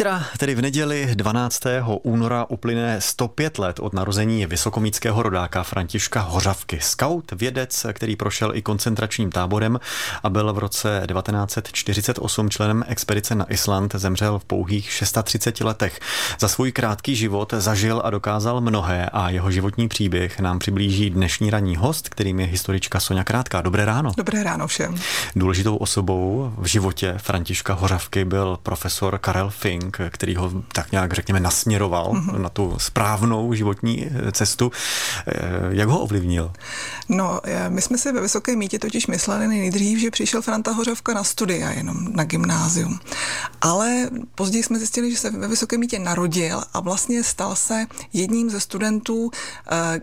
Zítra, tedy v neděli 12. února, uplyne 105 let od narození vysokomíckého rodáka Františka Hořavky. Scout, vědec, který prošel i koncentračním táborem a byl v roce 1948 členem expedice na Island, zemřel v pouhých 630 letech. Za svůj krátký život zažil a dokázal mnohé a jeho životní příběh nám přiblíží dnešní ranní host, kterým je historička Sonja Krátká. Dobré ráno. Dobré ráno všem. Důležitou osobou v životě Františka Hořavky byl profesor Karel Fink King, který ho tak nějak, řekněme, nasměroval mm-hmm. na tu správnou životní eh, cestu. Eh, jak ho ovlivnil? No, eh, my jsme si ve Vysoké mítě totiž mysleli nejdřív, že přišel Franta Hořavka na studia, jenom na gymnázium. Ale později jsme zjistili, že se ve Vysoké mítě narodil a vlastně stal se jedním ze studentů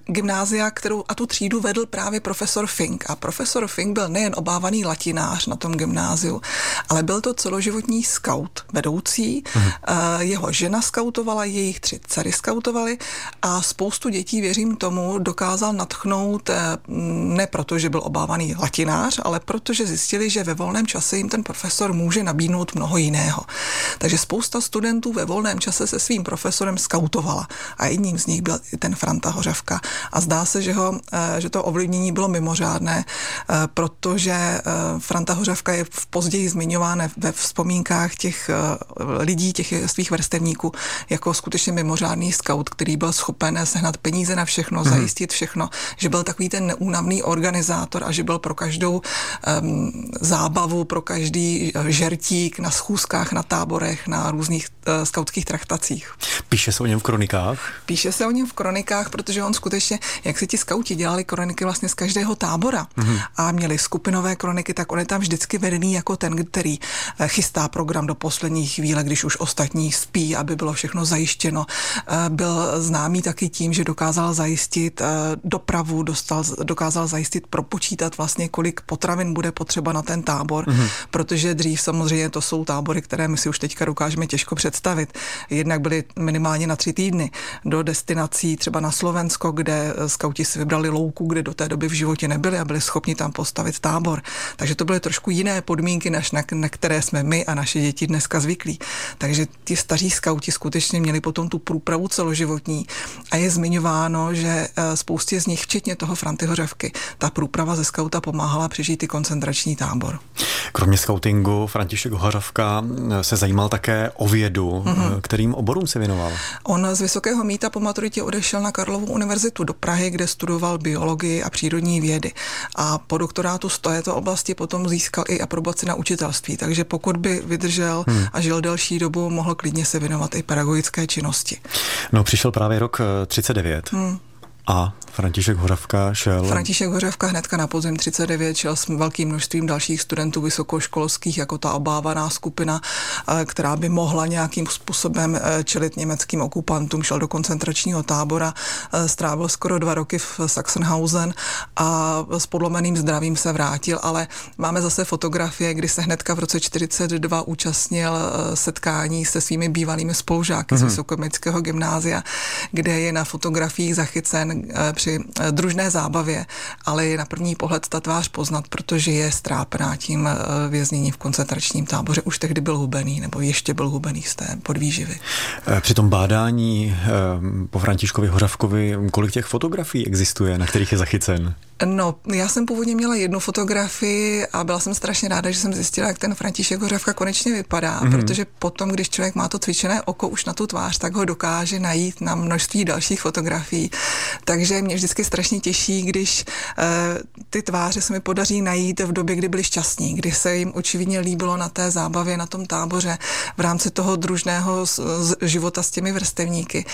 gymnázia, kterou a tu třídu vedl právě profesor Fink. A profesor Fink byl nejen obávaný latinář na tom gymnáziu, ale byl to celoživotní scout, vedoucí, Uh-huh. Jeho žena skautovala, jejich tři dcery skautovaly a spoustu dětí, věřím tomu, dokázal natchnout eh, ne proto, že byl obávaný latinář, ale protože zjistili, že ve volném čase jim ten profesor může nabídnout mnoho jiného. Takže spousta studentů ve volném čase se svým profesorem skautovala a jedním z nich byl ten Franta Hořavka. A zdá se, že, ho, eh, že to ovlivnění bylo mimořádné, protože Franta Hořavka je v později zmiňován ve vzpomínkách těch lidí, těch svých vrstevníků, jako skutečně mimořádný scout, který byl schopen sehnat peníze na všechno, mm-hmm. zajistit všechno, že byl takový ten neúnavný organizátor a že byl pro každou um, zábavu, pro každý eh, žertík na schůzkách, na táborech, na různých uh, skautských traktacích. Píše se o něm v kronikách? Píše se o něm v kronikách, protože on skutečně, jak se ti skauti dělali kroniky vlastně z každého tábora mm-hmm. a měli skupinové kroniky, tak on je tam vždycky vedený jako ten, který eh, chystá program do poslední chvíle, když už ostatní spí, aby bylo všechno zajištěno. Eh, byl známý taky tím, že dokázal zajistit eh, dopravu, dostal, dokázal zajistit, propočítat vlastně, kolik potravin bude potřeba na ten tábor, mm-hmm. protože dřív samozřejmě to jsou tábory, které my si už teďka dokážeme těžko představit. Jednak byly minimálně na tři týdny do destinací třeba na Slovensko, kde eh, skauti si vybrali louku, kde do té doby v životě nebyli a byli schopni tam postavit tábor. Takže to byly trošku jiné podmínky, než na, na které jsme my a naše děti dneska zvyklí. Takže ti staří skauti skutečně měli potom tu průpravu celoživotní a je zmiňováno, že eh, spoustě z nich, včetně toho Franty Hořevky, ta průprava ze skauta pomáhala přežít i koncentrační tábor. Kromě skautingu František Hořavka eh, se zajímal také o vědu. Mm-hmm. Kterým oborům se věnoval? On z Vysokého míta po maturitě odešel na Karlovu univerzitu do Prahy, kde studoval biologii a přírodní vědy. A po doktorátu z této oblasti potom získal i aprobaci na učitelství. Takže pokud by vydržel hmm. a žil delší dobu, mohl klidně se věnovat i pedagogické činnosti. No, přišel právě rok 39. Eh, hmm. A František Hořavka šel... František Hořavka hnedka na podzim 39 šel s velkým množstvím dalších studentů vysokoškolských, jako ta obávaná skupina, eh, která by mohla nějakým způsobem eh, čelit německým okupantům. Šel do koncentračního tábora, eh, strávil skoro dva roky v Sachsenhausen a s podlomeným zdravím se vrátil, ale máme zase fotografie, kdy se hnedka v roce 42 účastnil setkání se svými bývalými spolužáky mm-hmm. z mhm. Vysokoměckého gymnázia, kde je na fotografiích zachycen při eh, družné zábavě, ale je na první pohled ta tvář poznat, protože je strápená tím eh, vězněním v koncentračním táboře. Už tehdy byl hubený, nebo ještě byl hubený z té podvýživy. Eh, při tom bádání po Františkovi Hořavkovi, kolik těch fotografií existuje, na kterých je zachycen? No, já jsem původně měla jednu fotografii a byla jsem strašně ráda, že jsem zjistila, jak ten František Hořavka konečně vypadá, mm-hmm. protože potom, když člověk má to cvičené oko už na tu tvář, tak ho dokáže najít na množství dalších fotografií. Takže mě vždycky strašně těší, když uh, ty tváře se mi podaří najít v době, kdy byli šťastní, kdy se jim očividně líbilo na té zábavě, na tom táboře, v rámci toho družného života s těmi vrstevníky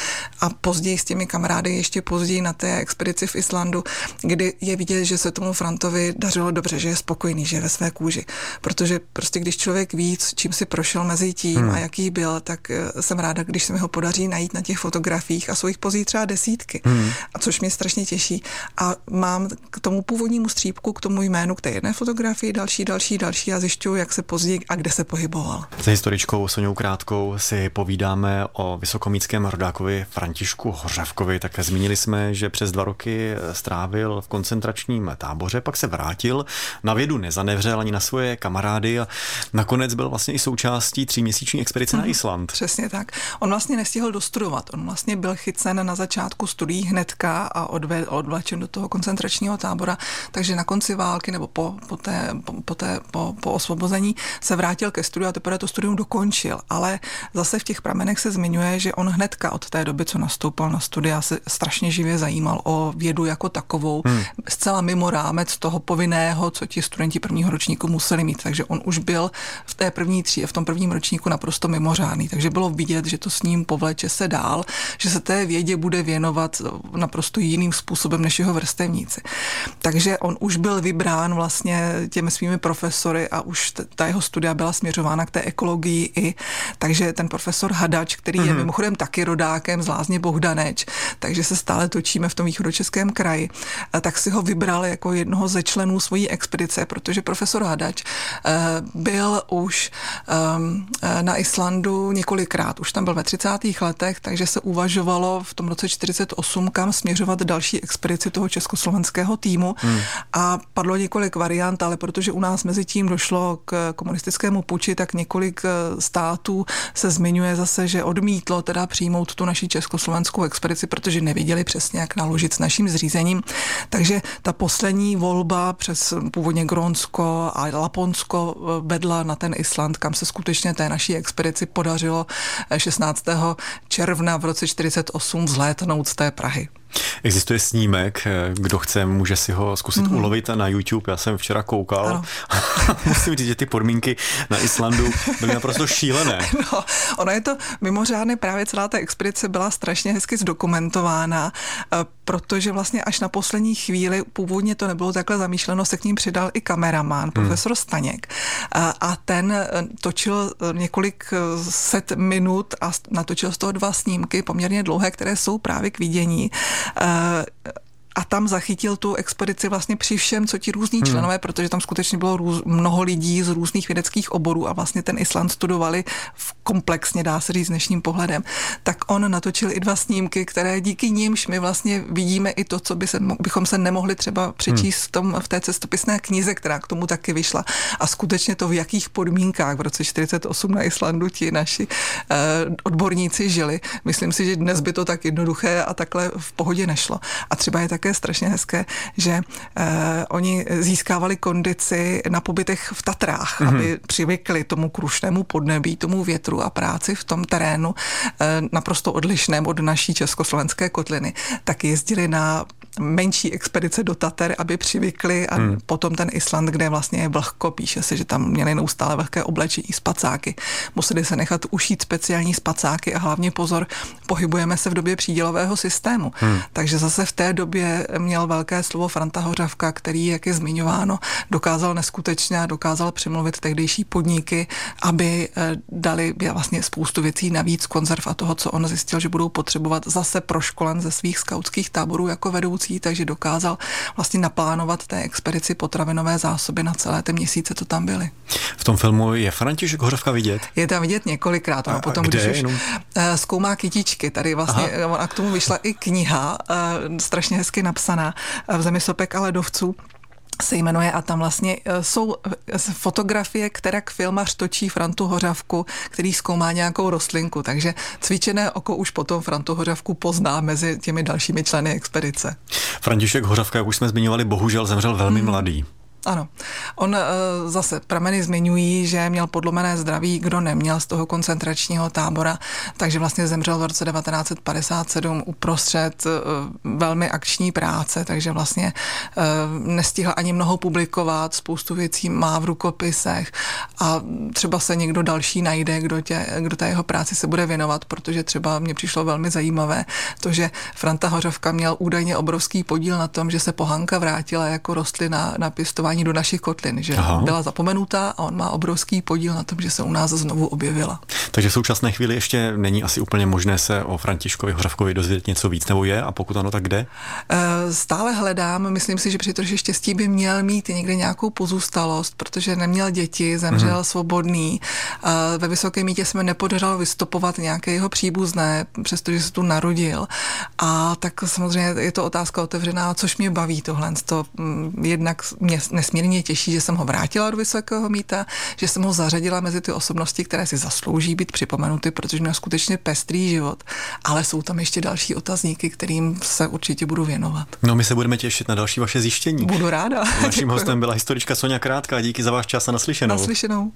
a později s těmi kamarády, ještě později na té expedici v Islandu, kdy je vidět, že se tomu Frantovi dařilo dobře, že je spokojený, že je ve své kůži. Protože prostě když člověk ví, čím si prošel mezi tím hmm. a jaký byl, tak eh, jsem ráda, když se mi ho podaří najít na těch fotografiích a jsou jich pozí třeba desítky. Hmm. A což mě strašně těší. A mám k tomu původnímu střípku, k tomu jménu, k té jedné fotografii, další, další, další a zjišťuju, jak se později a kde se pohyboval. S historičkou Soňou Krátkou si povídáme o vysokomíckém rodákovi Františku Hořavkovi. Tak zmínili jsme, že přes dva roky strávil v koncentračním táboře, pak se vrátil, na vědu nezanevřel ani na svoje kamarády a nakonec byl vlastně i součástí tříměsíční expedice na mhm. Island. Přesně tak. On vlastně nestihl dostudovat. On vlastně byl chycen na začátku studií hnedka a odvlečen do toho koncentračního tábora, takže na konci války nebo po, po, té, po, po, té, po, po osvobození se vrátil ke studiu a teprve to studium dokončil. Ale zase v těch pramenech se zmiňuje, že on hnedka od té doby, co nastoupil na studia, se strašně živě zajímal o vědu jako takovou, hmm. zcela mimo rámec toho povinného, co ti studenti prvního ročníku museli mít. Takže on už byl v té první tří, v tom prvním ročníku naprosto mimořádný. Takže bylo vidět, že to s ním povleče se dál, že se té vědě bude věnovat naprosto jiným způsobem než jeho vrstevníci. Takže on už byl vybrán vlastně těmi svými profesory a už ta jeho studia byla směřována k té ekologii i, takže ten profesor Hadač, který mm-hmm. je mhm. mimochodem taky rodákem z Lázně Bohdaneč, takže se stále točíme v tom východočeském kraji, tak si ho vybral jako jednoho ze členů svojí expedice, protože profesor Hadač eh, byl už ehm, eh, na Islandu několikrát. Už tam byl ve 30. letech, takže se uvažovalo v tom roce 48, kam směřovat další expedici toho československého týmu hmm. a padlo několik variant, ale protože u nás mezi tím došlo k komunistickému puči, tak několik eh, států se zmiňuje zase, že odmítlo teda přijmout tu naši československou expedici, protože nevěděli přesně, jak naložit s naším zřízením. Takže ta poslední volba přes původně Grónsko a Laponsko eh, vedla na ten Island, kam se skutečně té naší expedici podařilo 16. Eh, června v roce 48 vzlétnout z té Prahy. Existuje snímek, kdo chce, může si ho zkusit mm-hmm. ulovit na YouTube. Já jsem včera koukal. Musím říct, že ty podmínky na Islandu byly naprosto šílené. No, ono je to mimořádné, právě celá ta expedice byla strašně hezky zdokumentována, eh, protože vlastně až na poslední chvíli, původně to nebylo takhle zamýšleno, se k ním přidal i kameraman, hmm. profesor Staněk. A, a ten eh, točil eh, několik set minut a natočil z toho dva snímky, poměrně dlouhé, které jsou právě k vidění. A tam zachytil tu expedici vlastně při všem, co ti různí hmm. členové, protože tam skutečně bylo růz, mnoho lidí z různých vědeckých oborů a vlastně ten Island studovali v komplexně, dá se říct, dnešním pohledem. Tak on natočil i dva snímky, které díky nimž my vlastně vidíme i to, co by se, bychom se nemohli třeba přečíst hmm. v, tom, v té cestopisné knize, která k tomu taky vyšla. A skutečně to, v jakých podmínkách v roce 48 na Islandu ti naši eh, odborníci žili. Myslím si, že dnes by to tak jednoduché a takhle v pohodě nešlo. A třeba je tak také strašně hezké, že eh, oni získávali kondici na pobytech v Tatrách, mm-hmm. aby přivykli tomu krušnému podnebí, tomu větru a práci v tom terénu eh, naprosto odlišném od naší československé kotliny, tak jezdili na menší expedice do Tater, aby přivykli a hmm. potom ten Island, kde vlastně je vlhko, píše se, že tam měli neustále vlhké oblečení, spacáky. Museli se nechat ušít speciální spacáky a hlavně pozor, pohybujeme se v době přídělového systému. Hmm. Takže zase v té době měl velké slovo Franta Hořavka, který, jak je zmiňováno, dokázal neskutečně a dokázal přimluvit tehdejší podniky, aby eh, dali vlastně spoustu věcí navíc konzerv a toho, co on zjistil, že budou potřebovat zase proškolen ze svých skautských táborů jako vedoucí takže dokázal vlastně naplánovat té expedici potravinové zásoby na celé ty měsíce, to tam byly. V tom filmu je František Hořavka vidět? Je tam vidět několikrát. No, a, potom, kde? když už eh, zkoumá kytičky, tady vlastně Aha. a k tomu vyšla i kniha, eh, strašně hezky napsaná v zemi sopek a ledovců se jmenuje a tam vlastně e, jsou e, fotografie, která k filmař točí Frantu Hořavku, který zkoumá nějakou rostlinku, takže cvičené oko už potom Frantu Hořavku pozná mezi těmi dalšími členy expedice. František Hořavka, jak už jsme zmiňovali, bohužel zemřel velmi hmm. mladý. Ano. On eh, zase prameny zmiňují, že měl podlomené zdraví, kdo neměl z toho koncentračního tábora, takže vlastně zemřel v roce 1957 uprostřed eh, velmi akční práce, takže vlastně eh, nestihl ani mnoho publikovat, spoustu věcí má v rukopisech a třeba se někdo další najde, kdo, tě, kdo té jeho práci se bude věnovat, protože třeba mně přišlo velmi zajímavé to, že Franta Hořovka měl údajně obrovský podíl na tom, že se pohanka vrátila jako rostlina na pěstování vracování do našich kotlin, že Aha. byla zapomenutá a on má obrovský podíl na tom, že se u nás znovu objevila. Takže v současné chvíli ještě není asi úplně možné se o Františkovi Hořavkovi dozvědět něco víc, nebo je? A pokud ano, tak kde? Eh, stále hledám. Myslím si, že při troši štěstí by měl mít někde nějakou pozůstalost, protože neměl děti, zemřel mm-hmm. svobodný. Eh, ve Vysoké mítě jsme nepodařilo vystopovat nějaké jeho příbuzné, přestože se tu narodil. A tak samozřejmě je to otázka otevřená, což mě baví tohle. To mm, jednak mě nesmírně těší, že jsem ho vrátila do Vysokého míta, že jsem ho zařadila mezi ty osobnosti, které si zaslouží být připomenuty, protože měl skutečně pestrý život. Ale jsou tam ještě další otazníky, kterým se určitě budu věnovat. No my se budeme těšit na další vaše zjištění. Budu ráda. Naším hostem byla historička Sonja Krátka. Díky za váš čas a naslyšenou. Naslyšenou.